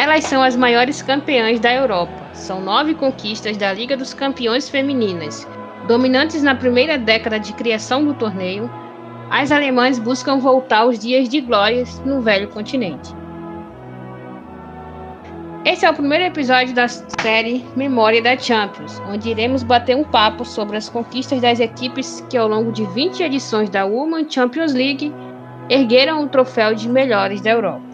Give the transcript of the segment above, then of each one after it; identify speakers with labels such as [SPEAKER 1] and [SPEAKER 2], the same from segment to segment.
[SPEAKER 1] Elas são as maiores campeãs da Europa. São nove conquistas da Liga dos Campeões Femininas. Dominantes na primeira década de criação do torneio, as alemãs buscam voltar aos dias de glórias no velho continente. Esse é o primeiro episódio da série Memória da Champions, onde iremos bater um papo sobre as conquistas das equipes que, ao longo de 20 edições da Women Champions League, ergueram o troféu de melhores da Europa.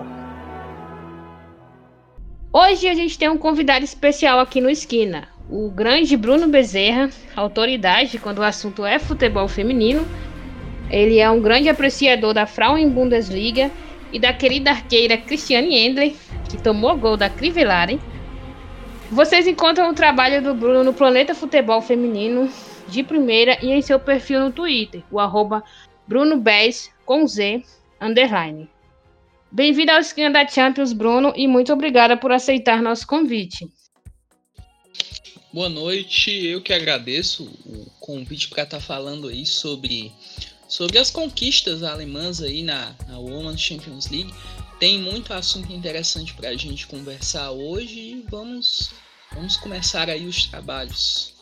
[SPEAKER 1] Hoje a gente tem um convidado especial aqui no Esquina, o grande Bruno Bezerra, autoridade quando o assunto é futebol feminino. Ele é um grande apreciador da Frauen Bundesliga e da querida arqueira Cristiane Endler, que tomou gol da Crivellari. Vocês encontram o trabalho do Bruno no Planeta Futebol Feminino de primeira e em seu perfil no Twitter, o arroba BrunoBez com Z, underline. Bem-vindo ao Skin da Champions, Bruno, e muito obrigada por aceitar nosso convite.
[SPEAKER 2] Boa noite, eu que agradeço o convite para estar falando aí sobre, sobre as conquistas alemãs aí na, na Women's Champions League tem muito assunto interessante para a gente conversar hoje e vamos, vamos começar aí os trabalhos.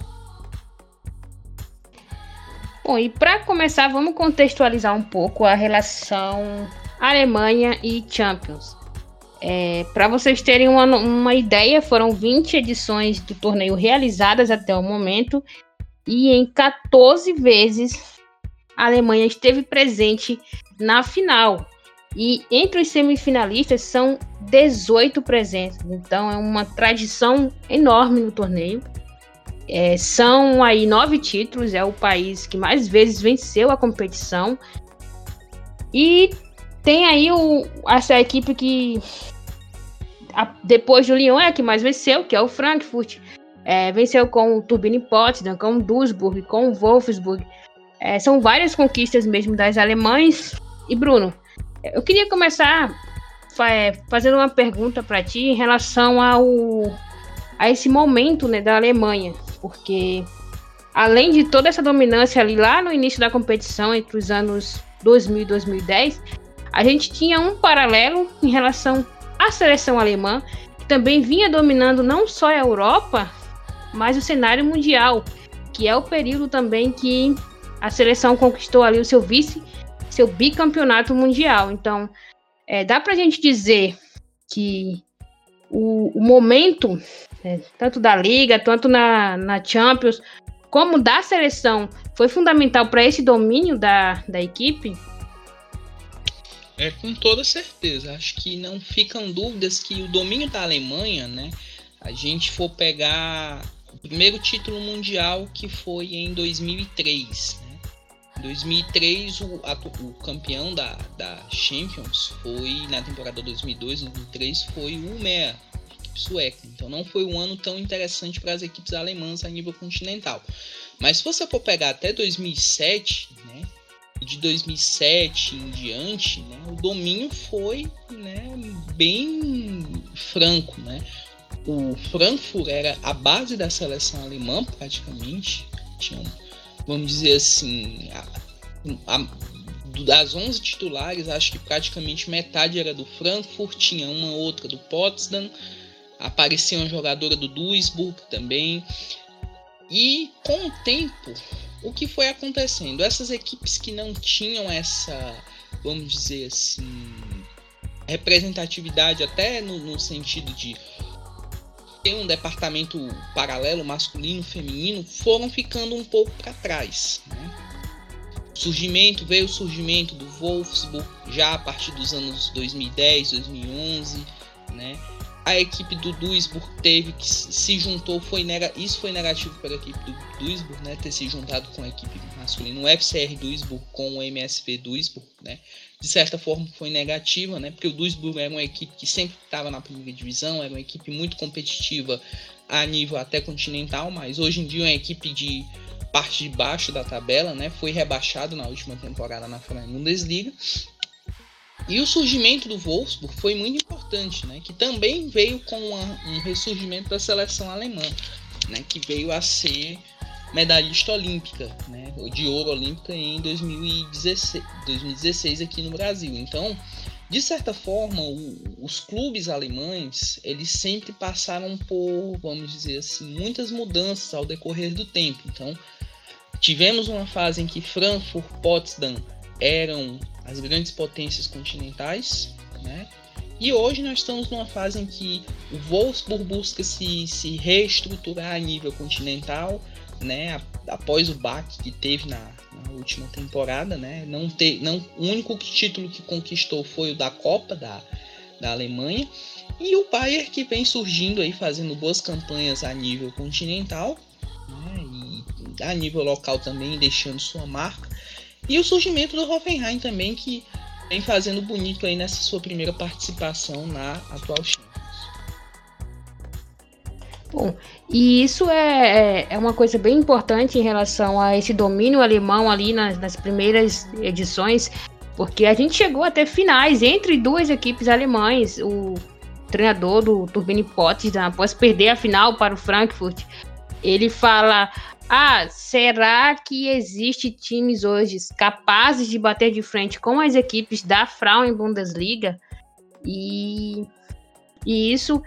[SPEAKER 1] Bom, e para começar, vamos contextualizar um pouco a relação Alemanha e Champions. É, para vocês terem uma, uma ideia, foram 20 edições do torneio realizadas até o momento e em 14 vezes a Alemanha esteve presente na final. E entre os semifinalistas são 18 presentes. Então é uma tradição enorme no torneio. É, são aí nove títulos, é o país que mais vezes venceu a competição. E tem aí o, essa equipe que a, depois do Lyon é a que mais venceu, que é o Frankfurt. É, venceu com o Turbine Potsdam, com o Duisburg, com o Wolfsburg. É, são várias conquistas mesmo das alemães. E Bruno, eu queria começar fazendo uma pergunta para ti em relação ao a esse momento né, da Alemanha, porque além de toda essa dominância ali lá no início da competição entre os anos 2000 e 2010, a gente tinha um paralelo em relação à seleção alemã, que também vinha dominando não só a Europa, mas o cenário mundial, que é o período também que a seleção conquistou ali o seu vice seu bicampeonato mundial. Então, é, dá para a gente dizer que o, o momento, é, tanto da Liga, tanto na, na Champions, como da seleção, foi fundamental para esse domínio da, da equipe?
[SPEAKER 2] É, com toda certeza. Acho que não ficam dúvidas que o domínio da Alemanha, né? A gente for pegar o primeiro título mundial que foi em 2003, 2003, o, o campeão da, da Champions foi, na temporada 2002, 2003, foi o Mea, equipe sueca. Então não foi um ano tão interessante para as equipes alemãs a nível continental. Mas se você for pegar até 2007, né, de 2007 em diante, né, o domínio foi né, bem franco. Né? O Frankfurt era a base da seleção alemã, praticamente. Tinha vamos dizer assim, a, a, das 11 titulares, acho que praticamente metade era do Frankfurt, tinha uma outra do Potsdam, aparecia uma jogadora do Duisburg também. E com o tempo, o que foi acontecendo? Essas equipes que não tinham essa, vamos dizer assim, representatividade até no, no sentido de ter um departamento paralelo masculino feminino foram ficando um pouco para trás né? surgimento veio o surgimento do Wolfsburg já a partir dos anos 2010 2011 né a equipe do Duisburg teve que se juntou foi nega, isso foi negativo para a equipe do Duisburg né ter se juntado com a equipe masculina o FCR Duisburg com o MSV Duisburg né de certa forma foi negativa, né? Porque o Duisburg era uma equipe que sempre estava na primeira divisão, era uma equipe muito competitiva a nível até continental, mas hoje em dia é uma equipe de parte de baixo da tabela, né? Foi rebaixado na última temporada na Bundesliga. E o surgimento do Wolfsburg foi muito importante, né? Que também veio com uma, um ressurgimento da seleção alemã, né? Que veio a ser medalhista olímpica, né, de ouro olímpica em 2016, 2016 aqui no Brasil. Então, de certa forma, o, os clubes alemães, eles sempre passaram por, vamos dizer assim, muitas mudanças ao decorrer do tempo. Então, tivemos uma fase em que Frankfurt, Potsdam eram as grandes potências continentais, né? E hoje nós estamos numa fase em que o Wolfsburg busca se, se reestruturar a nível continental, né? Após o baque que teve na, na última temporada, né? Não ter, não, o único título que conquistou foi o da Copa da, da Alemanha. E o Bayern que vem surgindo aí, fazendo boas campanhas a nível continental, né? E a nível local também, deixando sua marca. E o surgimento do Hoffenheim também, que vem fazendo bonito aí nessa sua primeira participação na atual Champions.
[SPEAKER 1] Bom, e isso é, é, é uma coisa bem importante em relação a esse domínio alemão ali nas, nas primeiras edições, porque a gente chegou até finais entre duas equipes alemães. O treinador do Turbine Potsdam, após perder a final para o Frankfurt, ele fala: Ah, será que existe times hoje capazes de bater de frente com as equipes da Frauen Bundesliga? E e isso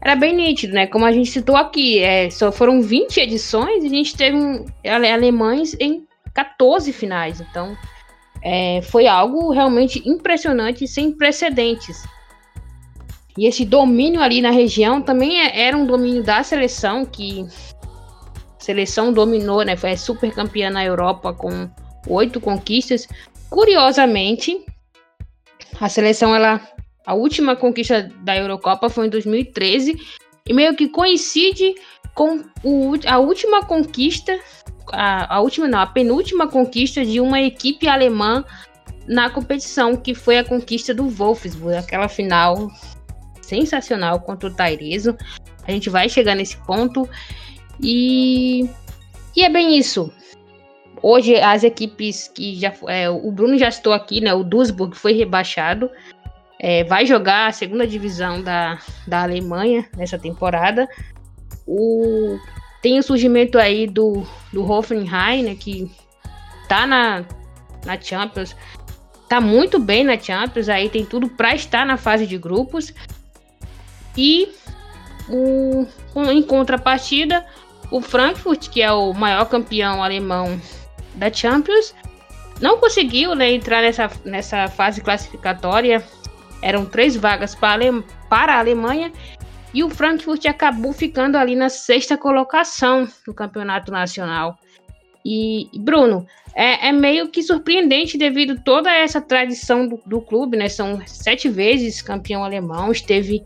[SPEAKER 1] era bem nítido, né? Como a gente citou aqui, é, só foram 20 edições e a gente teve um, alemães em 14 finais. Então, é, foi algo realmente impressionante sem precedentes. E esse domínio ali na região também é, era um domínio da seleção, que seleção dominou, né? Foi super campeã na Europa com oito conquistas. Curiosamente, a seleção ela a última conquista da Eurocopa foi em 2013 e meio que coincide com o, a última conquista, a, a última não, a penúltima conquista de uma equipe alemã na competição, que foi a conquista do Wolfsburg, aquela final sensacional contra o Tairezo. A gente vai chegar nesse ponto e e é bem isso. Hoje as equipes que já é, o Bruno já estou aqui, né? O Duisburg foi rebaixado é, vai jogar a segunda divisão da, da Alemanha nessa temporada. O, tem o surgimento aí do, do Hoffenheim, né, que tá na, na Champions, tá muito bem na Champions, aí tem tudo para estar na fase de grupos. E o, em contrapartida, o Frankfurt, que é o maior campeão alemão da Champions, não conseguiu né, entrar nessa, nessa fase classificatória eram três vagas para, a Alemanha e o Frankfurt acabou ficando ali na sexta colocação no campeonato nacional. E, Bruno, é, é, meio que surpreendente devido a toda essa tradição do, do, clube, né? São sete vezes campeão alemão, esteve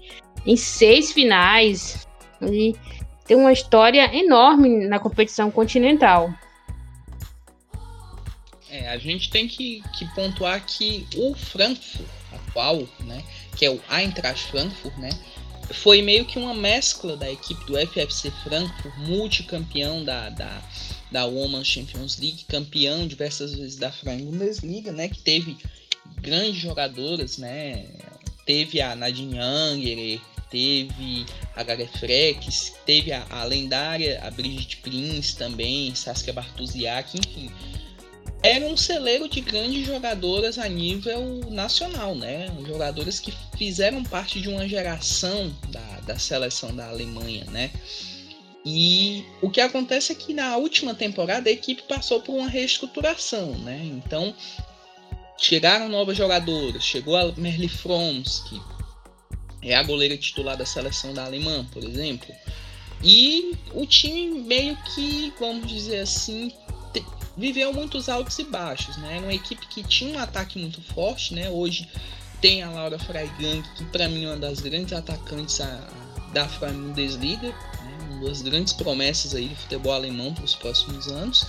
[SPEAKER 1] em seis finais e tem uma história enorme na competição continental.
[SPEAKER 2] É, a gente tem que, que pontuar que o Frankfurt atual, né, que é o Eintracht Frankfurt, né, foi meio que uma mescla da equipe do FFC Frankfurt, multicampeão da, da, da Women's Champions League, campeão diversas vezes da Frauen Bundesliga, né, que teve grandes jogadoras, né, teve a Nadine Angerer, teve a Gareth Frex, teve a, a lendária a Brigitte Prince também, Saskia Bartusiak, enfim, era um celeiro de grandes jogadoras a nível nacional, né? Jogadoras que fizeram parte de uma geração da, da seleção da Alemanha, né? E o que acontece é que na última temporada a equipe passou por uma reestruturação, né? Então chegaram novas jogadoras, chegou a Merle Froms, que é a goleira titular da seleção da Alemanha, por exemplo. E o time meio que, vamos dizer assim, viveu muitos altos e baixos, né? Era uma equipe que tinha um ataque muito forte, né? Hoje tem a Laura Freigang, que para mim é uma das grandes atacantes a, da Bundesliga, né? uma das grandes promessas aí do futebol alemão para os próximos anos.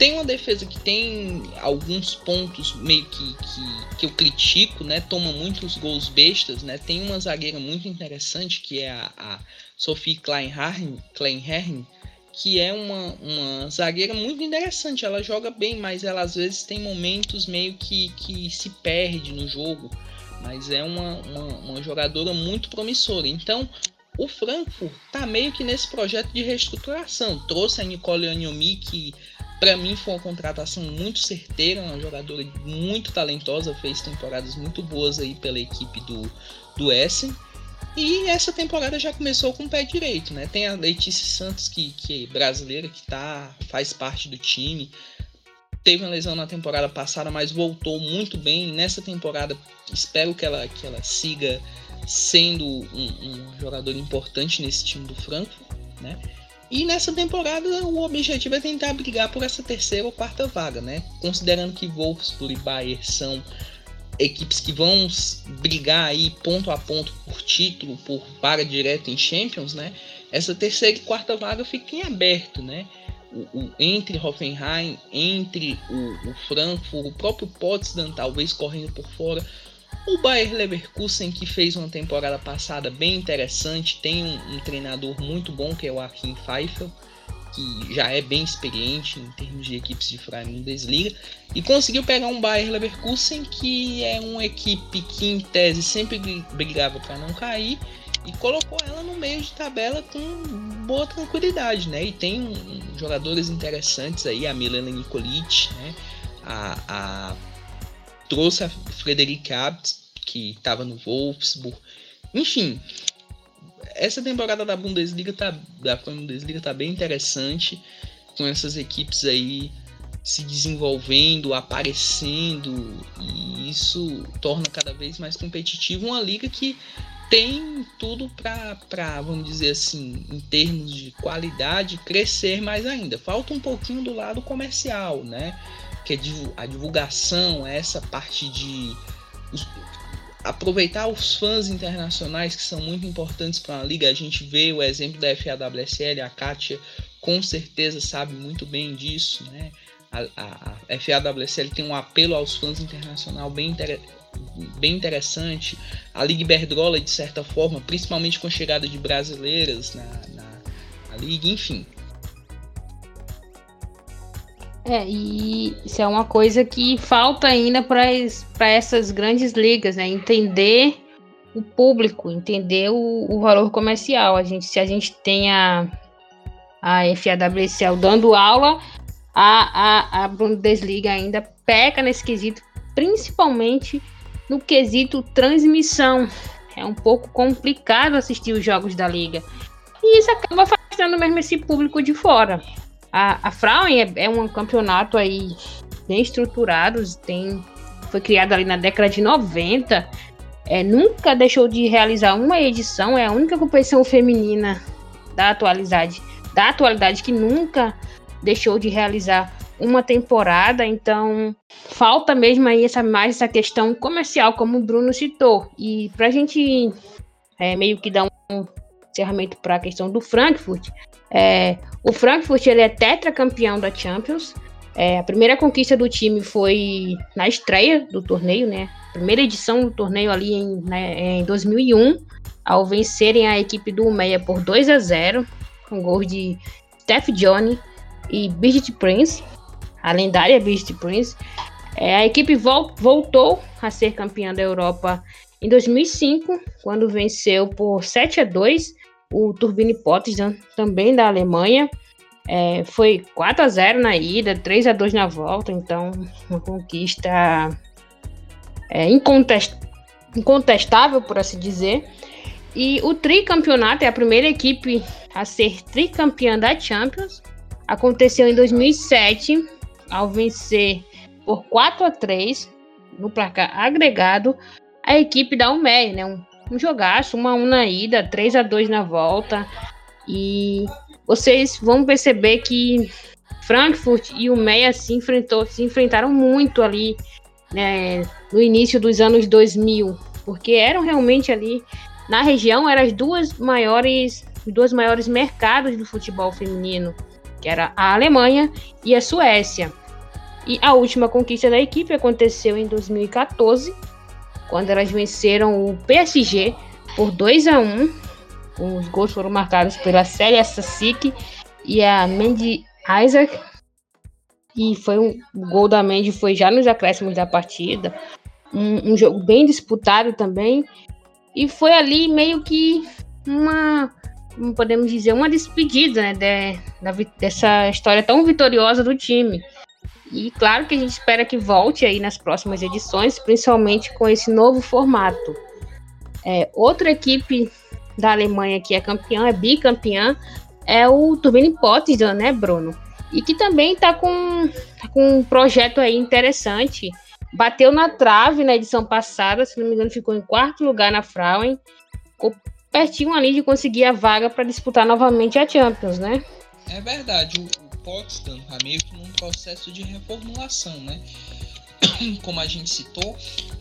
[SPEAKER 2] Tem uma defesa que tem alguns pontos meio que, que, que eu critico, né? Toma muitos gols bestas, né? Tem uma zagueira muito interessante que é a, a Sophie Kleinherren, Kleinherren que é uma, uma zagueira muito interessante. Ela joga bem, mas ela às vezes tem momentos meio que, que se perde no jogo. Mas é uma, uma, uma jogadora muito promissora. Então, o Frankfurt tá meio que nesse projeto de reestruturação. Trouxe a Nicole Aniomi, que para mim foi uma contratação muito certeira, uma jogadora muito talentosa, fez temporadas muito boas aí pela equipe do, do Essen. E essa temporada já começou com o pé direito, né? Tem a Letícia Santos, que, que é brasileira, que tá, faz parte do time. Teve uma lesão na temporada passada, mas voltou muito bem. Nessa temporada, espero que ela, que ela siga sendo um, um jogador importante nesse time do Frankfurt, né? E nessa temporada o objetivo é tentar brigar por essa terceira ou quarta vaga, né? Considerando que Wolfsburg e Bayern são equipes que vão brigar aí ponto a ponto por título, por vaga direta em Champions, né? Essa terceira e quarta vaga fica em aberto, né? O, o, entre Hoffenheim, entre o, o Frankfurt, o próprio Potsdam talvez correndo por fora, o Bayer Leverkusen, que fez uma temporada passada bem interessante, tem um, um treinador muito bom, que é o Achim Pfeiffer, que já é bem experiente em termos de equipes de Bundesliga, e conseguiu pegar um Bayer Leverkusen, que é uma equipe que em tese sempre brigava para não cair, e colocou ela no meio de tabela com boa tranquilidade, né? E tem um, jogadores interessantes aí, a Milena Nikolic, né? A, a trouxe a Frederic Abt, que estava no Wolfsburg. Enfim, essa temporada da Bundesliga tá, da Bundesliga tá bem interessante, com essas equipes aí se desenvolvendo, aparecendo, e isso torna cada vez mais competitivo uma liga que tem tudo para, vamos dizer assim, em termos de qualidade, crescer mais ainda. Falta um pouquinho do lado comercial, né? Que é a divulgação, essa parte de aproveitar os fãs internacionais que são muito importantes para a liga. A gente vê o exemplo da FAWSL, a Kátia com certeza sabe muito bem disso, né? A, a, a FAWSL tem um apelo aos fãs internacional bem, inter, bem interessante. A Liga Iberdrola, de certa forma, principalmente com a chegada de brasileiras na, na, na liga, enfim.
[SPEAKER 1] É, e isso é uma coisa que falta ainda para essas grandes ligas, né? Entender o público, entender o, o, valor comercial. A gente, se a gente tem a, a FAWCL dando aula, a, a, a Bundesliga ainda peca nesse quesito, principalmente no quesito transmissão. É um pouco complicado assistir os jogos da liga. E isso acaba afastando mesmo esse público de fora. A, a Frauen é, é, um campeonato aí bem estruturado, tem, foi criado ali na década de 90, é, nunca deixou de realizar uma edição, é a única competição feminina da atualidade, da atualidade que nunca deixou de realizar uma temporada, então falta mesmo aí essa mais essa questão comercial, como o Bruno citou. E para a gente é, meio que dar um encerramento para a questão do Frankfurt, é, o Frankfurt ele é tetracampeão da Champions. É, a primeira conquista do time foi na estreia do torneio, né? Primeira edição do torneio ali em, né, em 2001, ao vencerem a equipe do Meia por 2 a 0, com gols de Steph Johnny e Birgit Prince, a lendária Birgit Prince. É, a equipe vol voltou a ser campeã da Europa em 2005, quando venceu por 7 a 2 o Turbine Potsdam, também da Alemanha. É, foi 4 a 0 na ida, 3 a 2 na volta, então uma conquista é, incontest, incontestável, por assim dizer. E o tricampeonato é a primeira equipe a ser tricampeã da Champions. Aconteceu em 2007, ao vencer por 4 a 3 no placar agregado a equipe da UMEI, né? Um um jogaço, uma 1 na ida, 3 a 2 na volta. E vocês vão perceber que Frankfurt e o Meia se enfrentou, se enfrentaram muito ali né, no início dos anos 2000, porque eram realmente ali na região eram as duas maiores, dois maiores mercados do futebol feminino, que era a Alemanha e a Suécia. E a última conquista da equipe aconteceu em 2014, quando elas venceram o PSG por 2 a 1 Os gols foram marcados pela Célia Sassik e a Mandy Isaac. E foi um, o gol da Mandy foi já nos acréscimos da partida. Um, um jogo bem disputado também. E foi ali meio que uma podemos dizer, uma despedida né, de, da, dessa história tão vitoriosa do time. E claro que a gente espera que volte aí nas próximas edições, principalmente com esse novo formato. É, outra equipe da Alemanha que é campeã, é bicampeã, é o Turbine Potsdam, né, Bruno? E que também está com, tá com um projeto aí interessante. Bateu na trave na edição passada, se não me engano, ficou em quarto lugar na Frauen. Ficou pertinho ali de conseguir a vaga para disputar novamente a Champions, né?
[SPEAKER 2] É verdade, Potsdam está meio que num processo de reformulação, né? Como a gente citou,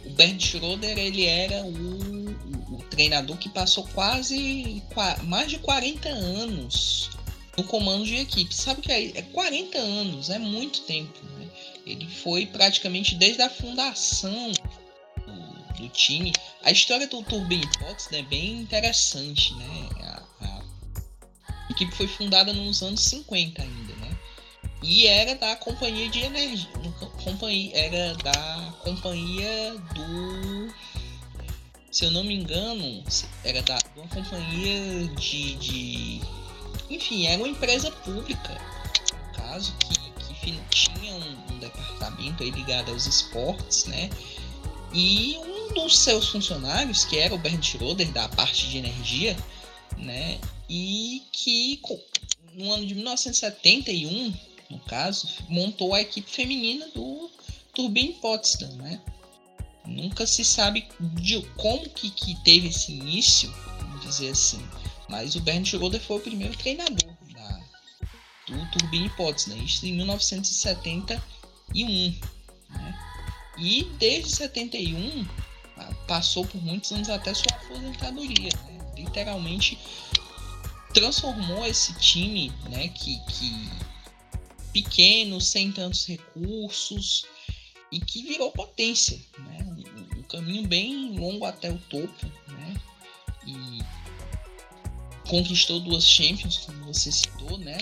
[SPEAKER 2] o Bernd Schroeder ele era o, o, treinador que passou quase mais de 40 anos no comando de equipe. Sabe que é? É 40 anos, é muito tempo. Né? Ele foi praticamente desde a fundação do, do time. A história do Turbine Pots é bem interessante, né? A, a, equipe foi fundada nos anos 50 ainda, né? E era da companhia de energia, companhia, era da companhia do, se eu não me engano, era da uma companhia de, de enfim, era uma empresa pública, no caso, que, que tinha um, um departamento ligado aos esportes, né? E um dos seus funcionários, que era o Bernd Schroeder, da parte de energia, né? E que no ano de 1971, no caso, montou a equipe feminina do Turbine Potsdam, né? Nunca se sabe de como que, que teve esse início, vamos dizer assim. Mas o Bernd Schroeder foi o primeiro treinador da, do Turbine Potsdam, isso em 1971. Né? E desde 71 passou por muitos anos até sua aposentadoria. Né? Literalmente transformou esse time né, que, que pequeno, sem tantos recursos e que virou potência. Né? Um, caminho bem longo até o topo. Né? E conquistou duas Champions, como você citou, né?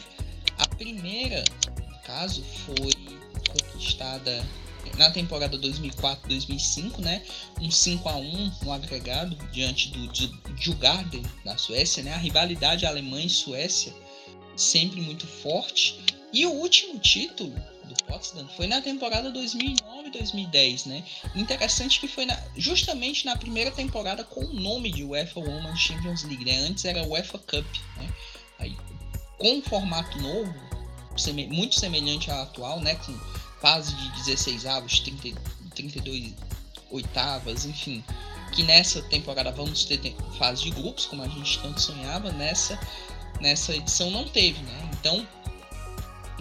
[SPEAKER 2] A primeira, no caso, foi conquistada na temporada 2004-2005, né? Um 5 a 1 no agregado diante do Djurgården da Suécia, né? A rivalidade Alemanha e Suécia sempre muito forte. E o último título do Potsdam foi na temporada 2009-2010, né? Interessante que foi na, justamente na primeira temporada com o nome de UEFA Women's Champions League, né? Antes era UEFA Cup, né? Aí, com um formato novo, muito semelhante ao atual, né? Com fase de 16 avos, 30, 32 oitavas, enfim. Que nessa temporada vamos ter fase de grupos, como a gente tanto sonhava, nessa, nessa edição não teve, né? Então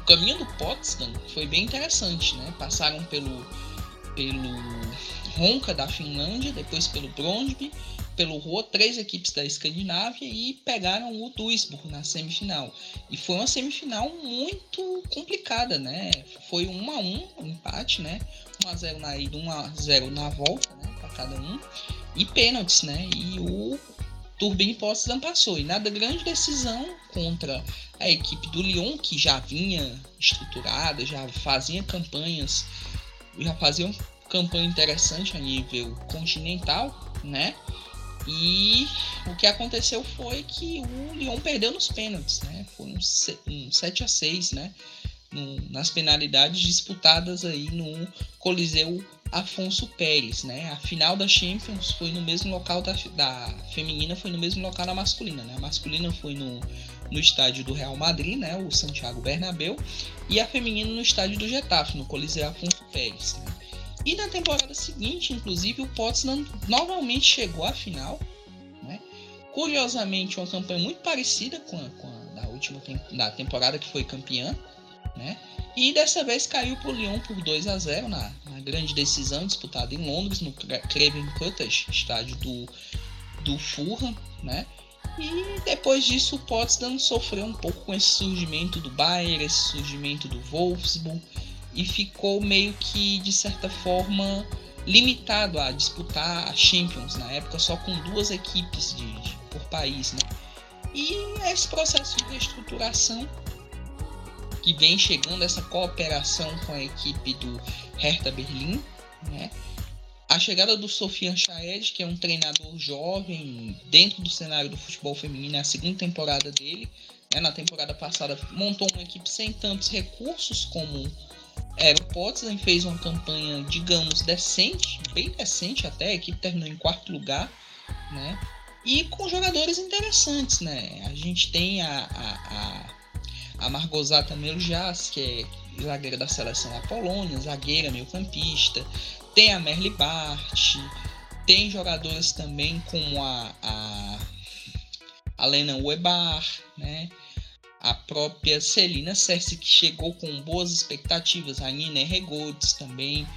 [SPEAKER 2] caminho do Potsdam foi bem interessante, né? Passaram pelo, pelo Ronca da Finlândia, depois pelo Brondby, pelo Rua, três equipes da Escandinávia e pegaram o Duisburg na semifinal. E foi uma semifinal muito complicada, né? Foi um a um, um empate, né? 1 a 0 na ida, 1 a 0 na volta, né? Para cada um. E pênaltis, né? E o Turbine Potsdam passou. E nada grande decisão contra a equipe do Lyon, que já vinha estruturada, já fazia campanhas, já fazia uma campanha interessante a nível continental, né? E o que aconteceu foi que o Lyon perdeu nos pênaltis, né? Foi um, um 7 a 6 né? Nas penalidades disputadas aí no Coliseu Afonso Pérez, né? A final da Champions foi no mesmo local da, da feminina, foi no mesmo local da masculina, né? A masculina foi no, no estádio do Real Madrid, né? O Santiago Bernabéu, e a feminina no estádio do Getafe, no Coliseu Afonso Pérez, né? E na temporada seguinte, inclusive, o Potsdam novamente chegou à final, né? Curiosamente, uma campanha muito parecida com a, com a da última da temporada que foi campeã, né? E dessa vez caiu para o Lyon por 2 a 0 na, na grande decisão disputada em Londres, no Craven Cottage, estádio do, do Fulham, né? E depois disso o Potsdam sofreu um pouco com esse surgimento do Bayern, esse surgimento do Wolfsburg e ficou meio que de certa forma limitado a disputar a Champions na época só com duas equipes de, de por país, né? E esse processo de reestruturação que vem chegando essa cooperação com a equipe do Hertha Berlim, né? a chegada do Sofian Chaed, que é um treinador jovem dentro do cenário do futebol feminino, é a segunda temporada dele. Né? Na temporada passada montou uma equipe sem tantos recursos como era o Potsdam, fez uma campanha, digamos, decente, bem decente até, a equipe terminou em quarto lugar, né? E com jogadores interessantes, né? A gente tem a, a, a, a Margosata Melujas, que é zagueira da seleção da Polônia, zagueira, meio campista tem a Merle Bart, tem jogadoras também como a, a, a Lena Webar, né? a própria Celina Cersei, que chegou com boas expectativas, a Nina Regodes também,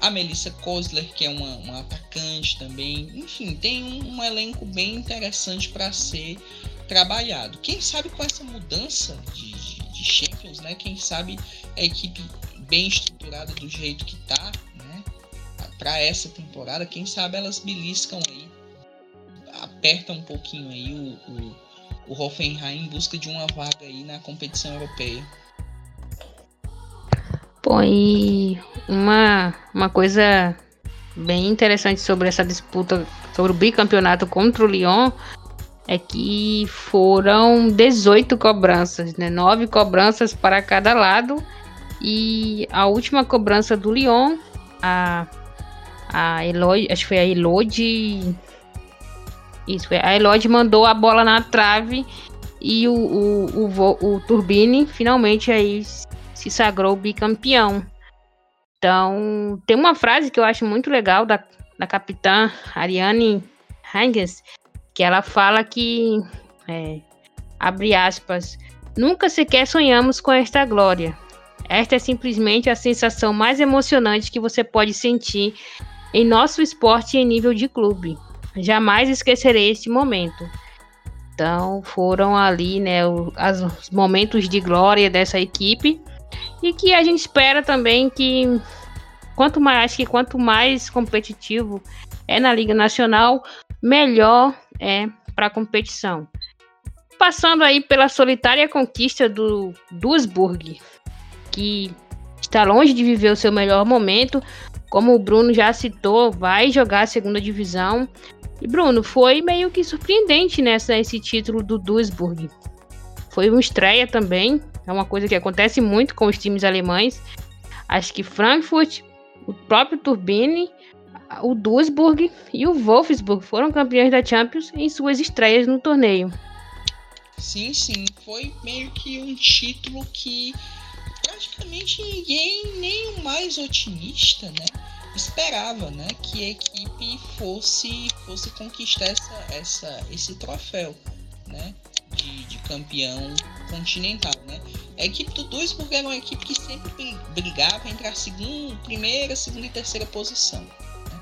[SPEAKER 2] a Melissa Kosler, que é uma, uma atacante também. Enfim, tem um, um elenco bem interessante para ser trabalhado. Quem sabe com essa mudança de, de, de Champions, né? Quem sabe a equipe bem estruturada do jeito que tá, para essa temporada, quem sabe elas beliscam aí, apertam um pouquinho aí o, o, o Hoffenheim em busca de uma vaga aí na competição europeia.
[SPEAKER 1] Bom, e uma, uma coisa bem interessante sobre essa disputa, sobre o bicampeonato contra o Lyon, é que foram 18 cobranças, né? 9 cobranças para cada lado. E a última cobrança do Lyon, a a Elodie, acho que foi a Elodie. Isso, a Elodie mandou a bola na trave e o, o, o, o Turbine finalmente aí se sagrou bicampeão. Então, tem uma frase que eu acho muito legal da, da capitã Ariane Hanges, que ela fala que, é, abre aspas, nunca sequer sonhamos com esta glória. Esta é simplesmente a sensação mais emocionante que você pode sentir em nosso esporte em nível de clube. Jamais esquecerei esse momento. Então foram ali, né, os momentos de glória dessa equipe e que a gente espera também que quanto mais que quanto mais competitivo é na Liga Nacional, melhor é para a competição. Passando aí pela solitária conquista do Duisburg, que está longe de viver o seu melhor momento, como o Bruno já citou, vai jogar a segunda divisão. E Bruno, foi meio que surpreendente nessa esse título do Duisburg. Foi uma estreia também, é uma coisa que acontece muito com os times alemães. Acho que Frankfurt, o próprio Turbine, o Duisburg e o Wolfsburg foram campeões da Champions em suas estreias no torneio.
[SPEAKER 2] Sim, sim, foi meio que um título que praticamente ninguém, nem o mais otimista, né, esperava, né, que a equipe fosse fosse conquistar essa, essa esse troféu, né, de, de campeão continental, né. A equipe do Duisburg era uma equipe que sempre brigava entre a segunda, primeira, segunda e terceira posição. Né?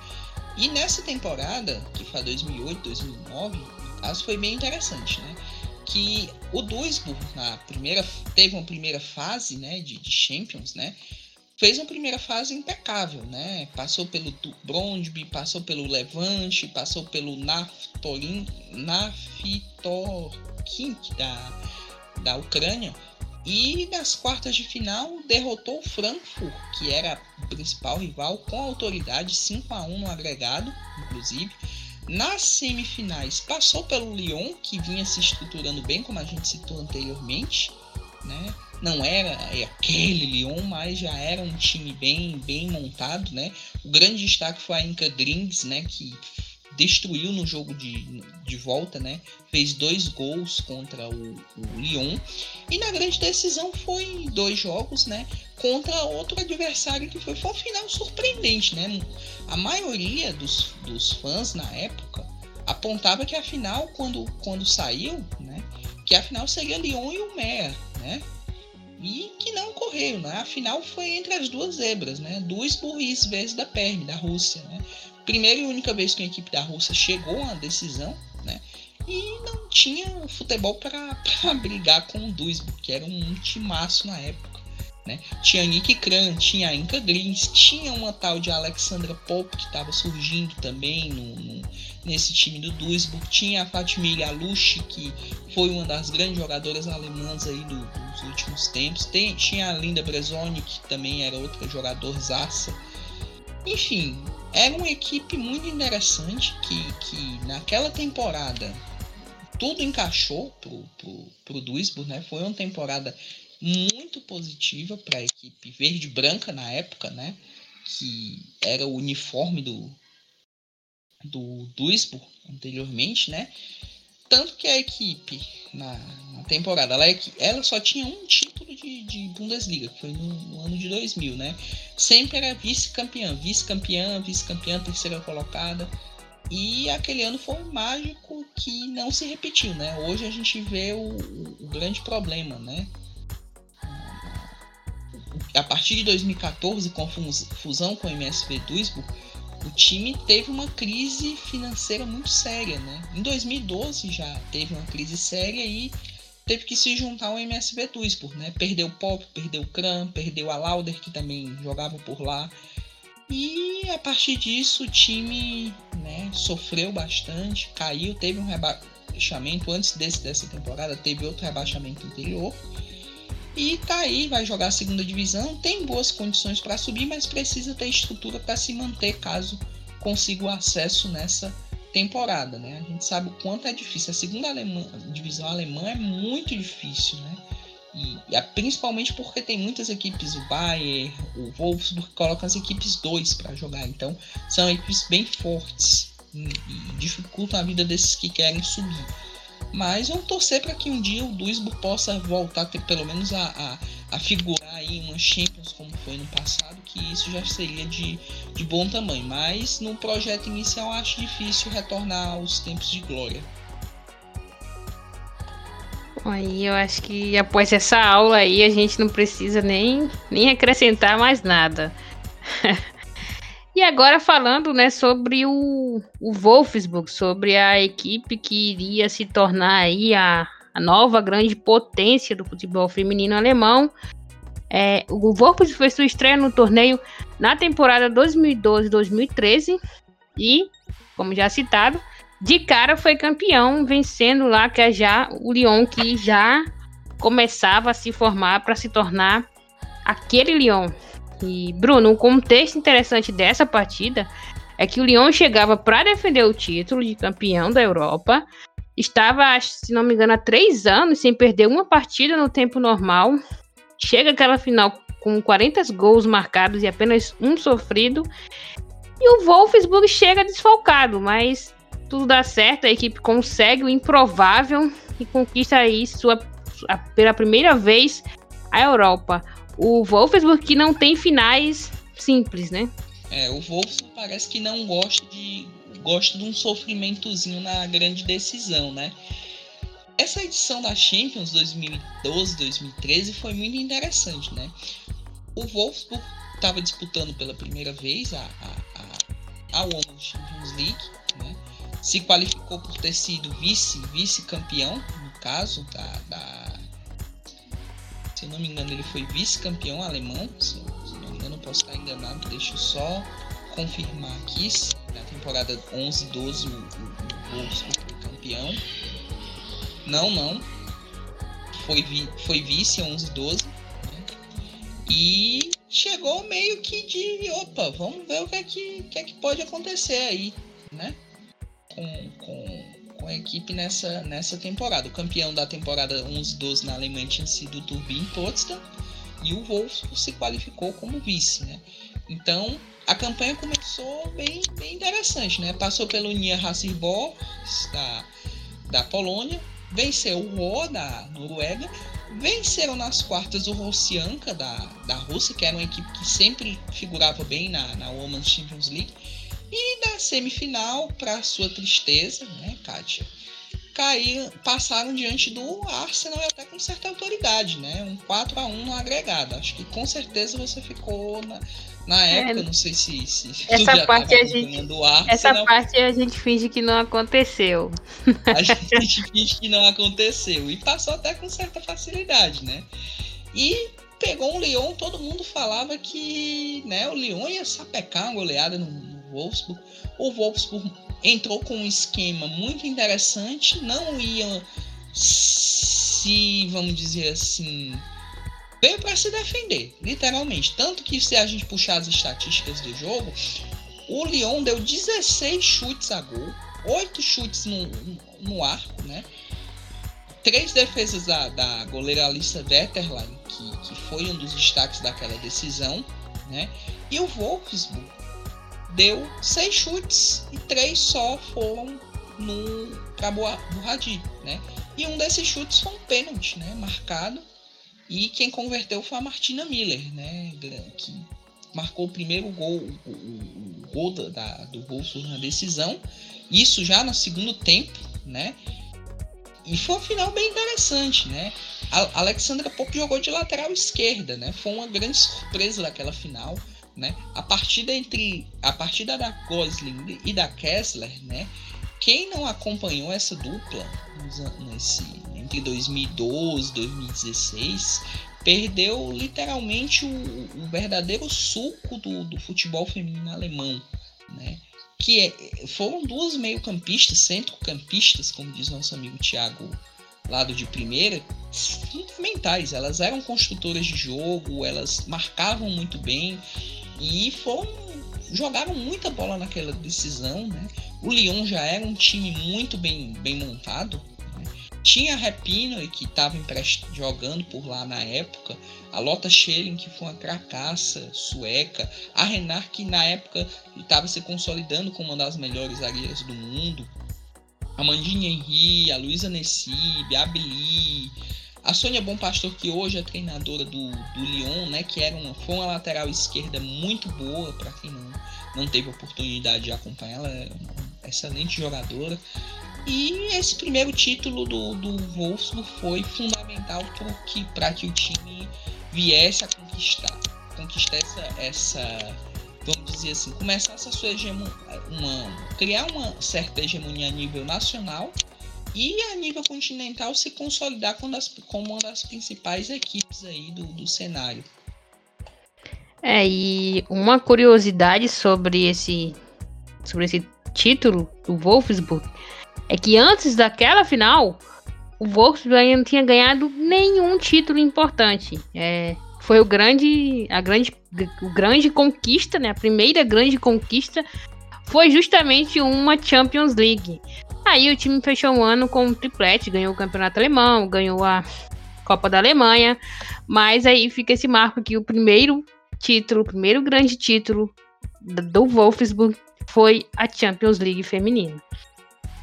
[SPEAKER 2] E nessa temporada, que foi 2008, 2009, no caso, foi bem interessante, né? que o Duisburg na primeira teve uma primeira fase, né, de, de Champions, né, fez uma primeira fase impecável, né, passou pelo Brondby, passou pelo Levante, passou pelo Naftolin, Naftorkink da da Ucrânia e nas quartas de final derrotou o Frankfurt, que era principal rival com autoridade 5 a 1 no agregado, inclusive. Nas semifinais, passou pelo Lyon, que vinha se estruturando bem, como a gente citou anteriormente, né? Não era aquele Lyon, mas já era um time bem, bem montado, né? O grande destaque foi a Inca Drinks, né? Que destruiu no jogo de, de volta, né? Fez dois gols contra o, o Lyon. E na grande decisão foi dois jogos, né? Contra outro adversário que foi, foi um final surpreendente, né? A maioria dos, dos fãs na época apontava que a final, quando, quando saiu, né? Que a final seria Lyon e o Meia, né? E que não ocorreu, né? A final foi entre as duas zebras, né? Duisburg e Zvezda Perm, da Rússia, né? primeira e única vez que a equipe da Rússia chegou a decisão, né? E não tinha futebol para brigar com o Duisburg, que era um timaço na época. Né? Tinha Nick Kran, tinha a Inca Greens, tinha uma tal de Alexandra Pop que estava surgindo também no, no, nesse time do Duisburg, tinha a Fatmir Alushi, que foi uma das grandes jogadoras alemãs aí do, dos últimos tempos, Tem, tinha a Linda Brezoni, que também era outra jogadora zaça Enfim, era uma equipe muito interessante que, que naquela temporada tudo encaixou pro, pro, pro Duisburg, né? Foi uma temporada muito positiva para a equipe verde branca na época, né? Que era o uniforme do do Duisburg anteriormente, né? Tanto que a equipe na, na temporada, ela, é ela, só tinha um título de, de Bundesliga, que foi no, no, ano de 2000, né? Sempre era vice-campeã, vice-campeã, vice-campeã, terceira colocada. E aquele ano foi um mágico que não se repetiu, né? Hoje a gente vê o, o grande problema, né? A partir de 2014, com a fusão com o MSV Duisburg, o time teve uma crise financeira muito séria, né? Em 2012 já teve uma crise séria e teve que se juntar ao MSV Duisburg, né? Perdeu o Pop, perdeu o Kram, perdeu a Lauder, que também jogava por lá. E a partir disso o time né, sofreu bastante, caiu, teve um rebaixamento antes desse, dessa temporada, teve outro rebaixamento anterior. E tá aí, vai jogar a segunda divisão, tem boas condições para subir, mas precisa ter estrutura para se manter caso consiga o acesso nessa temporada, né? A gente sabe o quanto é difícil. A segunda alemã, divisão alemã é muito difícil, né? E, e, principalmente porque tem muitas equipes, o Bayern, o Wolfsburg, colocam as equipes 2 para jogar. Então, são equipes bem fortes e, e, dificultam a vida desses que querem subir. Mas vamos torcer para que um dia o Duisburg possa voltar a ter pelo menos a, a, a figurar aí uma Champions como foi no passado, que isso já seria de, de bom tamanho. Mas no projeto inicial acho difícil retornar aos tempos de glória.
[SPEAKER 1] Aí eu acho que após essa aula aí a gente não precisa nem, nem acrescentar mais nada. e agora falando né, sobre o, o Wolfsburg, sobre a equipe que iria se tornar aí a, a nova grande potência do futebol feminino alemão. É, o Wolfsburg fez sua estreia no torneio na temporada 2012-2013 e, como já citado, de cara foi campeão, vencendo lá que é já o Lyon que já começava a se formar para se tornar aquele Lyon. E Bruno, um contexto interessante dessa partida é que o Lyon chegava para defender o título de campeão da Europa, estava, se não me engano, há três anos sem perder uma partida no tempo normal. Chega aquela final com 40 gols marcados e apenas um sofrido. E o Wolfsburg chega desfalcado, mas tudo dá certo, a equipe consegue o improvável e conquista aí sua, a, pela primeira vez a Europa. O Wolfsburg que não tem finais simples, né?
[SPEAKER 2] É, o Wolfsburg parece que não gosta de gosta de um sofrimentozinho na grande decisão, né? Essa edição da Champions 2012-2013 foi muito interessante, né? O Wolfsburg estava disputando pela primeira vez a, a, a, a Women's Champions League, né? se qualificou por ter sido vice, vice-campeão, no caso, da, da, Se eu não me engano, ele foi vice-campeão alemão. Se, se não me engano, posso estar enganado, deixa eu só confirmar aqui. Na temporada 11-12, o, o, o Wolfsburg foi campeão. Não, não. Foi, vi, foi vice 11-12. Né? E chegou meio que de opa, vamos ver o que é que, que, é que pode acontecer aí, né? com, com, com a equipe nessa, nessa temporada. O campeão da temporada 11-12 na Alemanha tinha sido o Turbin Potsdam e o Wolfsburg se qualificou como vice, né? Então a campanha começou bem, bem interessante, né? Passou pelo Nia Hasselborg da, da Polônia, venceu o O da Noruega, venceram nas quartas o Rossianka da, da Rússia, que era uma equipe que sempre figurava bem na, na Women's Champions League, e na semifinal, para sua tristeza, né, Kátia? Caíram, passaram diante do Arsenal até com certa autoridade, né? Um 4 a 1 no agregado. Acho que com certeza você ficou na, na é. época, é, não sei se, se
[SPEAKER 1] essa parte a gente Arsenal, essa parte a gente finge que não aconteceu.
[SPEAKER 2] A gente finge que não aconteceu e passou até com certa facilidade, né? E pegou um Lyon, todo mundo falava que, né, o Lyon ia sapecar uma goleada no Wolfsburg. O Wolfsburg entrou com um esquema muito interessante, não ia se, vamos dizer assim, veio para se defender, literalmente. Tanto que se a gente puxar as estatísticas do jogo, o Lyon deu 16 chutes a gol, 8 chutes no, no arco, né? Três defesas da, da goleira Alissa Wetterlein, que, que foi um dos destaques daquela decisão, né? E o Wolfsburg deu seis chutes e três só foram no para Burradi, né? E um desses chutes foi um pênalti, né? Marcado. E quem converteu foi a Martina Miller, né? Que marcou o primeiro gol, o, o, o gol da, do Wolfsburg na decisão. Isso já no segundo tempo, né? E foi um final bem interessante, né? A Alexandra Pop jogou de lateral esquerda, né? Foi uma grande surpresa daquela final, né? A partida entre a partida da Gosling e da Kessler, né? Quem não acompanhou essa dupla nesse, entre 2012 e 2016 perdeu literalmente o, o verdadeiro suco do, do, futebol feminino alemão, né? Que é, foram duas meio-campistas, centro-campistas, como diz nosso amigo Thiago, lado de primeira, fundamentais. Elas eram construtoras de jogo, elas marcavam muito bem e foram jogaram muita bola naquela decisão, né? O Lyon já era um time muito bem, bem montado. Né? Tinha a Rapino, que estava jogando por lá na época. A Lotta Schelling, que foi uma cracaça sueca. A Renard, que na época estava se consolidando como uma das melhores zagueiras do mundo. A Mandinha Henry, a Luísa Nessib, a Abeli, a Sônia Bom Pastor, que hoje é treinadora do, do Lyon, né, que era uma, foi uma lateral esquerda muito boa, para quem não, não teve oportunidade de acompanhar, ela é uma excelente jogadora. E esse primeiro título do, do Wolfsburg foi fundamental para que, que o time viesse a conquistar, conquistar essa, essa vamos dizer assim, começasse a sua hegemonia, criar uma certa hegemonia a nível nacional e a nível continental se consolidar como, das, como uma das principais equipes aí do, do cenário.
[SPEAKER 1] É, e uma curiosidade sobre esse, sobre esse título do Wolfsburg é que antes daquela final, o Wolfsburg ainda não tinha ganhado nenhum título importante. É, foi o grande, a grande, o grande conquista, né? A primeira grande conquista foi justamente uma Champions League. Aí o time fechou o ano com um triplete, ganhou o campeonato alemão, ganhou a Copa da Alemanha, mas aí fica esse marco aqui, o primeiro título, o primeiro grande título do Wolfsburg foi a Champions League feminina.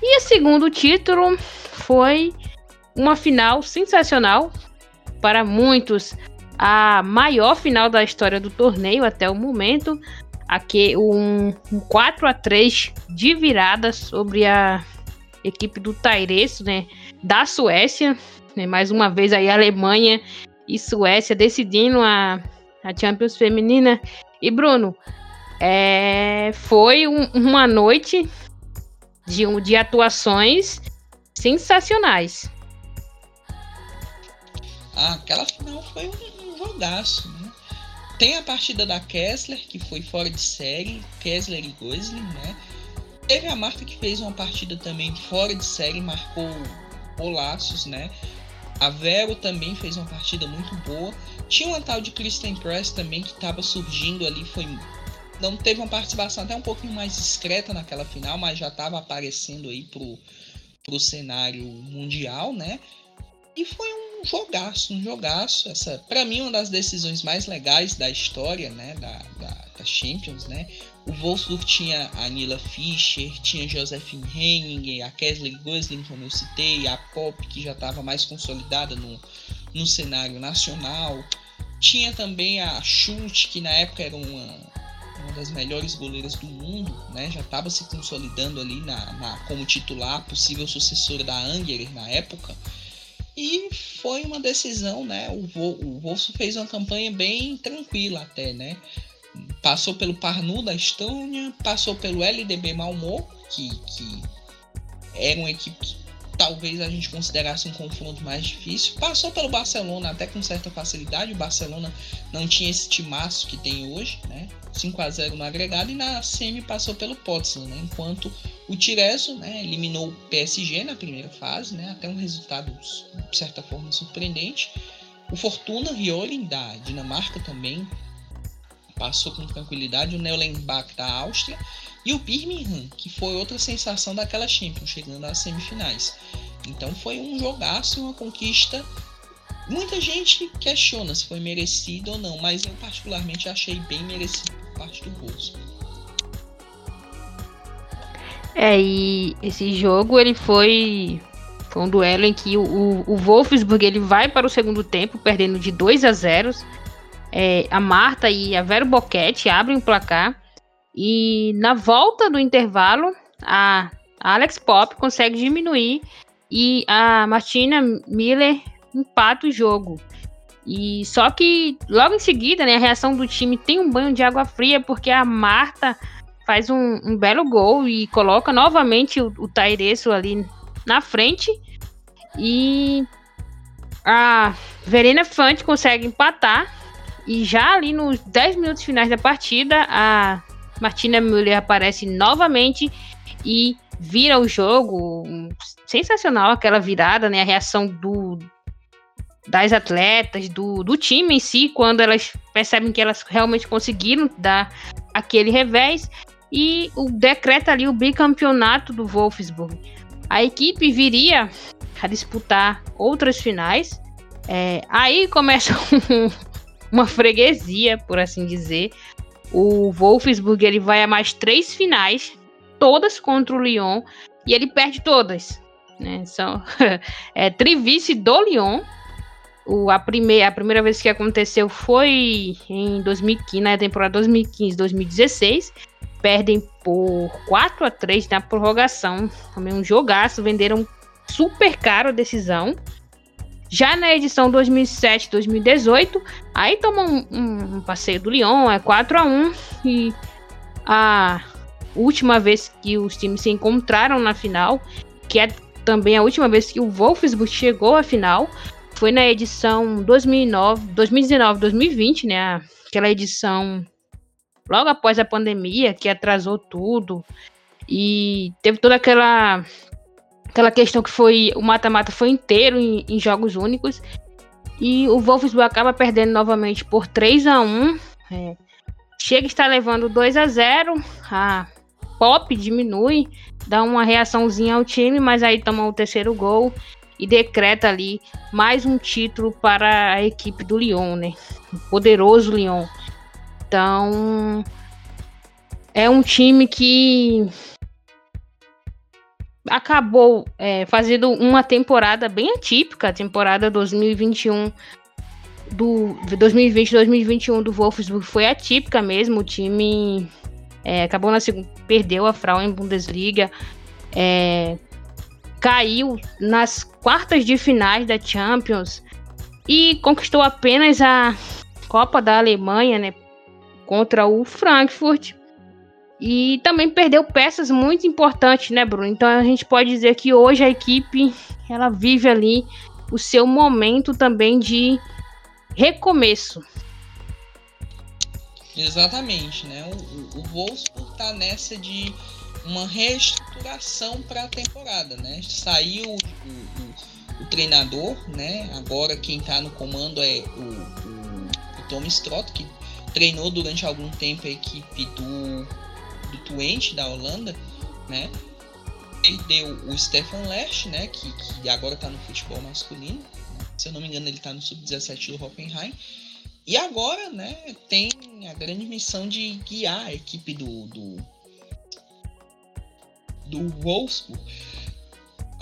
[SPEAKER 1] E o segundo título foi uma final sensacional para muitos, a maior final da história do torneio até o momento, aqui um, um 4 a 3 de virada sobre a equipe do Taireço, né, da Suécia, né, mais uma vez aí Alemanha e Suécia decidindo a, a Champions feminina. E Bruno, é, foi um, uma noite de, de atuações sensacionais.
[SPEAKER 2] Ah, aquela final foi um, um jogaço, né? Tem a partida da Kessler, que foi fora de série, Kessler e Gosling, né? Teve a Marta que fez uma partida também fora de série, marcou golaços, né? A Vero também fez uma partida muito boa. Tinha uma tal de Kristen Press também que estava surgindo ali, foi não teve uma participação até um pouquinho mais discreta naquela final, mas já estava aparecendo aí pro, pro cenário mundial, né? E foi um jogaço, um jogaço. Essa, para mim, uma das decisões mais legais da história, né? Da, da, da Champions, né? O Wolfsburg tinha a Nila Fischer, tinha Josephine Henning, a Kesley Gosling, como eu citei, a Pop, que já estava mais consolidada no, no cenário nacional. Tinha também a Schultz, que na época era uma, uma das melhores goleiras do mundo, né? já estava se consolidando ali na, na, como titular, possível sucessora da Angerer na época. E foi uma decisão, né? O, o Wolfsburg fez uma campanha bem tranquila até, né? Passou pelo Parnu da Estônia, passou pelo LDB Malmö, que, que era uma equipe que talvez a gente considerasse um confronto mais difícil. Passou pelo Barcelona até com certa facilidade. O Barcelona não tinha esse timaço que tem hoje, né? 5 a 0 no agregado e na semi passou pelo Potsdam, né? Enquanto o Tireso, né, eliminou o PSG na primeira fase, né? Até um resultado de certa forma surpreendente. O Fortuna Violen da Dinamarca também passou com tranquilidade. O Neulenbach da Áustria e o Birmingham, que foi outra sensação daquela Champions, chegando às semifinais. Então foi um jogaço, uma conquista. Muita gente questiona se foi merecido ou não, mas eu particularmente achei bem merecido por parte do Wolfsburg.
[SPEAKER 1] É, e esse jogo ele foi foi um duelo em que o, o, Wolfsburg ele vai para o segundo tempo, perdendo de 2 a 0. É, a Marta e a Vero Boquete abrem o placar. E na volta do intervalo, a Alex Pop consegue diminuir e a Martina Miller empata o jogo. E só que logo em seguida, né, a reação do time tem um banho de água fria porque a Marta faz um, um belo gol e coloca novamente o, o Tairesso ali na frente. E a Verena Fante consegue empatar. E já ali nos 10 minutos finais da partida, a Martina Müller aparece novamente e vira o jogo. Sensacional aquela virada, né? A reação do, das atletas, do, do time em si, quando elas percebem que elas realmente conseguiram dar aquele revés. E o decreta ali o bicampeonato do Wolfsburg. A equipe viria a disputar outras finais. É, aí começa uma freguesia, por assim dizer. O Wolfsburg ele vai a mais três finais, todas contra o Lyon, e ele perde todas. Né? São é, trivice do Lyon. O, a, primeira, a primeira vez que aconteceu foi em 2015, na temporada 2015-2016 perdem por 4 a 3 na prorrogação. Também um jogaço, venderam super caro a decisão. Já na edição 2007-2018, aí tomou um, um, um, passeio do Lyon, é 4 a 1 e a última vez que os times se encontraram na final, que é também a última vez que o Wolfsburg chegou à final, foi na edição 2019-2020, né? Aquela edição logo após a pandemia, que atrasou tudo. E teve toda aquela aquela questão que foi o mata-mata foi inteiro em, em, jogos únicos. E o Wolfsburg acaba perdendo novamente por 3 a 1 é, Chega a estar levando 2 a 0 A Pop diminui, dá uma reaçãozinha ao time, mas aí toma o terceiro gol e decreta ali mais um título para a equipe do Lyon, né? O poderoso Lyon. Então, é um time que acabou é, fazendo uma temporada bem atípica, a temporada 2021 do 2020-2021 do Wolfsburg foi atípica mesmo, o time é, acabou na segunda, perdeu a Frauen Bundesliga, é, caiu nas quartas de finais da Champions e conquistou apenas a Copa da Alemanha, né, contra o Frankfurt. E também perdeu peças muito importantes, né, Bruno? Então a gente pode dizer que hoje a equipe ela vive ali o seu momento também de recomeço.
[SPEAKER 2] Exatamente, né? O, o Wolfsburg tá nessa de uma reestruturação para a temporada, né? Saiu o, o, o, treinador, né? Agora quem está no comando é o, o, o Tom que treinou durante algum tempo a equipe do, do Twente da Holanda, né? Perdeu o Stefan Lerch, né? Que, que agora está no futebol masculino. Se eu não me engano, ele está no sub-17 do Hoffenheim. E agora, né, tem a grande missão de guiar a equipe do, do, do Wolfsburg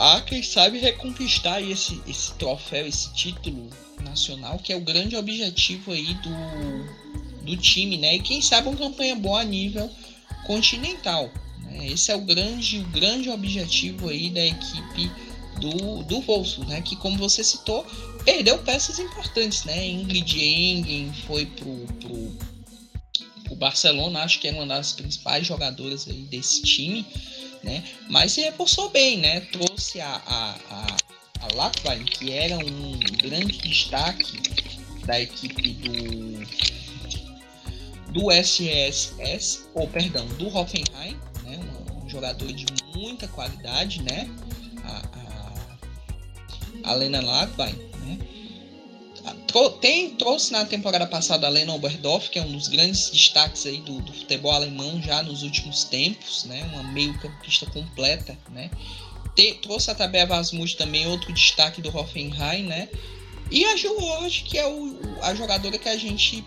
[SPEAKER 2] a, quem sabe, reconquistar esse, esse troféu, esse título nacional, que é o grande objetivo aí do, do time, né? E quem sabe uma campanha boa a nível continental. Né? Esse é o grande, o grande objetivo aí da equipe do, do Wolfsburg, né? Que como você citou, perdeu peças importantes, né? Ingrid Engen foi pro, pro, pro Barcelona, acho que é uma das principais jogadoras aí desse time, né? Mas se reforçou bem, né? Trouxe a, a, a, a que era um grande destaque da equipe do do SSS, ou perdão, do Hoffenheim, né, um, um jogador de muita qualidade, né, a, a, a Lena Ladbein, né, tem, trouxe na temporada passada a Lena Oberdorf, que é um dos grandes destaques aí do, do futebol alemão já nos últimos tempos, né? Uma meio-campista completa, né? Te, trouxe a Tabea Vasmut também, outro destaque do Hoffenheim, né? E a Ju Ward, que é o, a jogadora que a gente,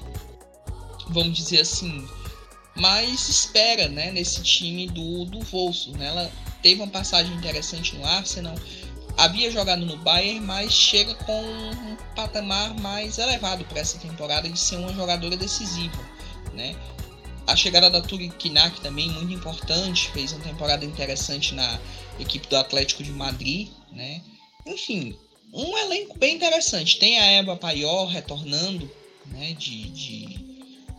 [SPEAKER 2] vamos dizer assim, mais espera, né? Nesse time do, do Wolfsburg, né? Ela teve uma passagem interessante no Arsenal, havia jogado no Bayern, mas chega com um patamar mais elevado para essa temporada de ser uma jogadora decisiva, né? A chegada da Turi Kinak também muito importante, fez uma temporada interessante na equipe do Atlético de Madrid, né? Enfim, um elenco bem interessante. Tem a Eva Paior retornando, né? De, de,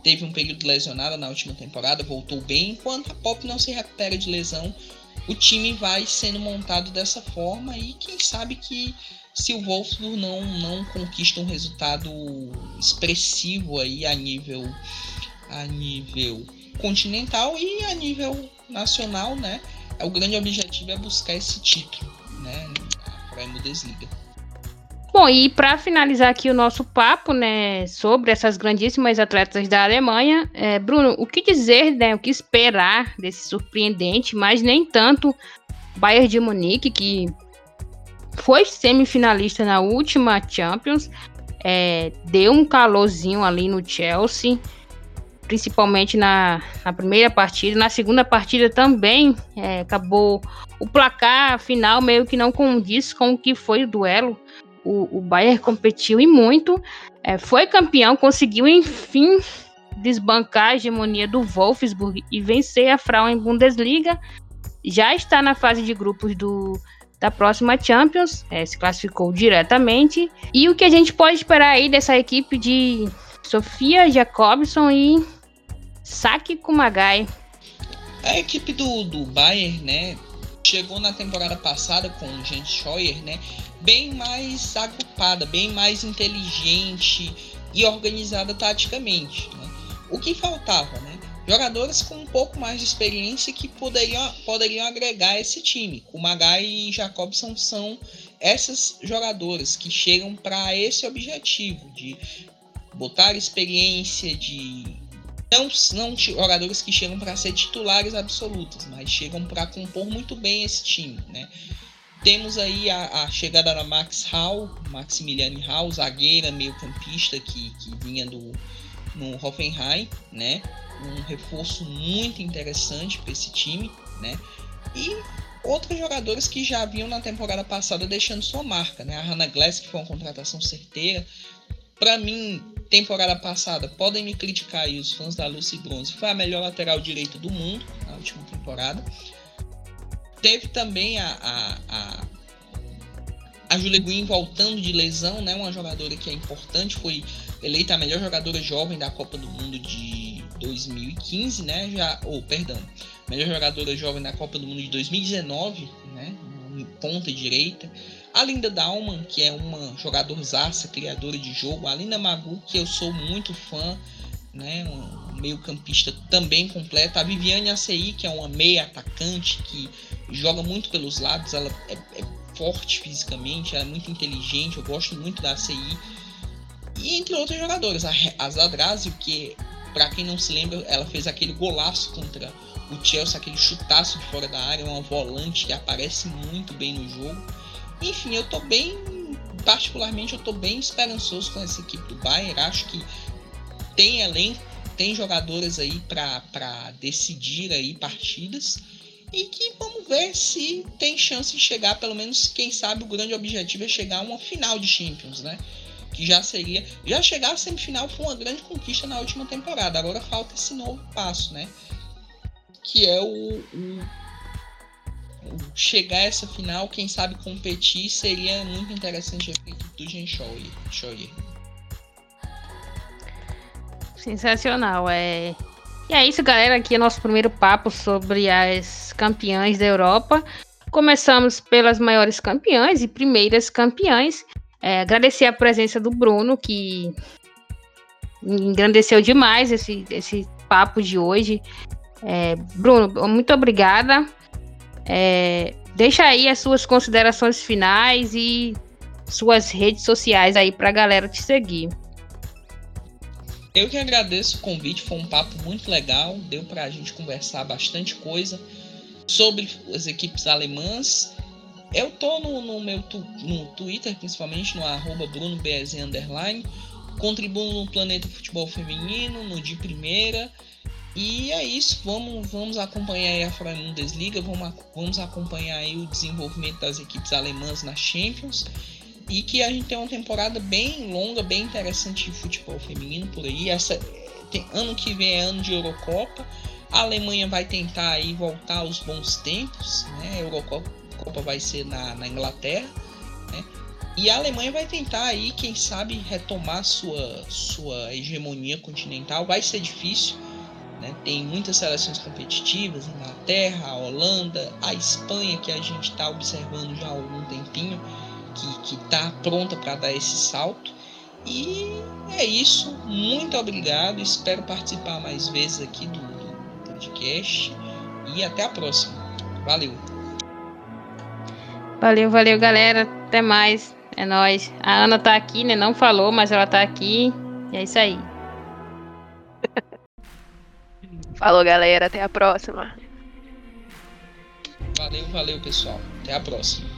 [SPEAKER 2] teve um período lesionada na última temporada, voltou bem, enquanto a Pop não se recupera de lesão, o time vai sendo montado dessa forma e quem sabe que se o Wolfsburg não, não conquista um resultado expressivo aí a nível a nível continental e a nível nacional, né? É o grande objetivo é buscar esse título, né? A Bundesliga.
[SPEAKER 1] Bom, e para finalizar aqui o nosso papo, né, sobre essas grandíssimas atletas da Alemanha, é, Bruno, o que dizer, né, o que esperar desse surpreendente, mas nem tanto Bayern de Munique, que foi semifinalista na última Champions, é, deu um calorzinho ali no Chelsea, principalmente na, na primeira partida. Na segunda partida também é, acabou o placar final meio que não condiz com o que foi o duelo o, o Bayern competiu e muito, é, foi campeão, conseguiu enfim desbancar a hegemonia do Wolfsburg e vencer a Frauen Bundesliga. Já está na fase de grupos do, da próxima Champions, é, se classificou diretamente. E o que a gente pode esperar aí dessa equipe de Sofia Jacobson e Saki Kumagai?
[SPEAKER 2] A equipe do, do Bayern, né, chegou na temporada passada com o Jens Scheuer, né, bem mais agrupada, bem mais inteligente e organizada taticamente. Né? O que faltava, né? Jogadores com um pouco mais de experiência que poderiam, poderiam agregar esse time. O Magai e Jacobson são essas jogadoras que chegam para esse objetivo de botar experiência, de não, não jogadores que chegam para ser titulares absolutos, mas chegam para compor muito bem esse time, né? Temos aí a, a chegada da Max Hall, Maximiliane Hall, zagueira, meio campista que, que vinha do no Hoffenheim, né? Um reforço muito interessante para esse time, né? E outros jogadores que já vinham na temporada passada deixando sua marca, né? A Hannah Glass, que foi uma contratação certeira. Para mim, temporada passada, podem me criticar aí os fãs da Lucy Bronze, foi a melhor lateral direita do mundo na última temporada. Teve também a, a, a, a voltando de lesão, né? Uma jogadora que é importante, foi eleita a melhor jogadora jovem da Copa do Mundo de 2015, né? Já, ou oh, perdão, melhor jogadora jovem da Copa do Mundo de 2019, né? Ponta direita. A Linda Dalman, que é uma jogadorzaça, criadora de jogo. A Linda Magu, que eu sou muito fã, né? Um meio campista também completa. A Viviane ACI, que é uma meia atacante que joga muito pelos lados, ela é, é forte fisicamente, ela é muito inteligente, eu gosto muito da ACI. E entre outros jogadores, a, a Zadrazio, que para quem não se lembra, ela fez aquele golaço contra o Chelsea, aquele chutaço de fora da área, uma volante que aparece muito bem no jogo. Enfim, eu tô bem, particularmente eu tô bem esperançoso com essa equipe do Bayern, acho que tem elenco, tem jogadores aí para decidir aí partidas e que vamos ver se tem chance de chegar, pelo menos, quem sabe o grande objetivo é chegar a uma final de Champions, né? Que já seria. Já chegar à semifinal foi uma grande conquista na última temporada. Agora falta esse novo passo, né? Que é o, o, chegar a essa final, quem sabe competir, seria muito interessante a equipe do Gen Scheuer.
[SPEAKER 1] Sensacional, é e é isso, galera. Aqui é nosso primeiro papo sobre as campeãs da Europa. Começamos pelas maiores campeãs e primeiras campeãs. É, agradecer a presença do Bruno, que engrandeceu demais esse, esse papo de hoje. É, Bruno, muito obrigada. É, deixa aí as suas considerações finais e suas redes sociais aí pra galera te seguir.
[SPEAKER 2] Eu que agradeço o convite, foi um papo muito legal, deu pra gente conversar bastante coisa sobre as equipes alemãs. Eu tô no, no meu tu, no Twitter, principalmente, no arroba BrunoBS underline. Contribuo no Planeta Futebol Feminino, no de primeira. E é isso, vamos, vamos acompanhar a Desliga, vamos, vamos acompanhar o desenvolvimento das equipes alemãs na Champions e que a gente tem uma temporada bem longa, bem interessante de futebol feminino por aí. Essa tem, ano que vem é ano de Eurocopa. A Alemanha vai tentar aí voltar aos bons tempos, né? A Eurocopa Copa vai ser na, na Inglaterra, né? E a Alemanha vai tentar aí, quem sabe, retomar sua sua hegemonia continental. Vai ser difícil, né? Tem muitas seleções competitivas, Inglaterra, a Holanda, a Espanha que a gente está observando já há algum tempinho que está pronta para dar esse salto. E é isso. Muito obrigado. Espero participar mais vezes aqui do, do podcast. E até a próxima. Valeu.
[SPEAKER 1] Valeu, valeu, galera. Até mais. É nóis. A Ana tá aqui, né? Não falou, mas ela tá aqui. E é isso aí.
[SPEAKER 3] Falou, galera. Até a próxima.
[SPEAKER 2] Valeu, valeu, pessoal. Até a próxima.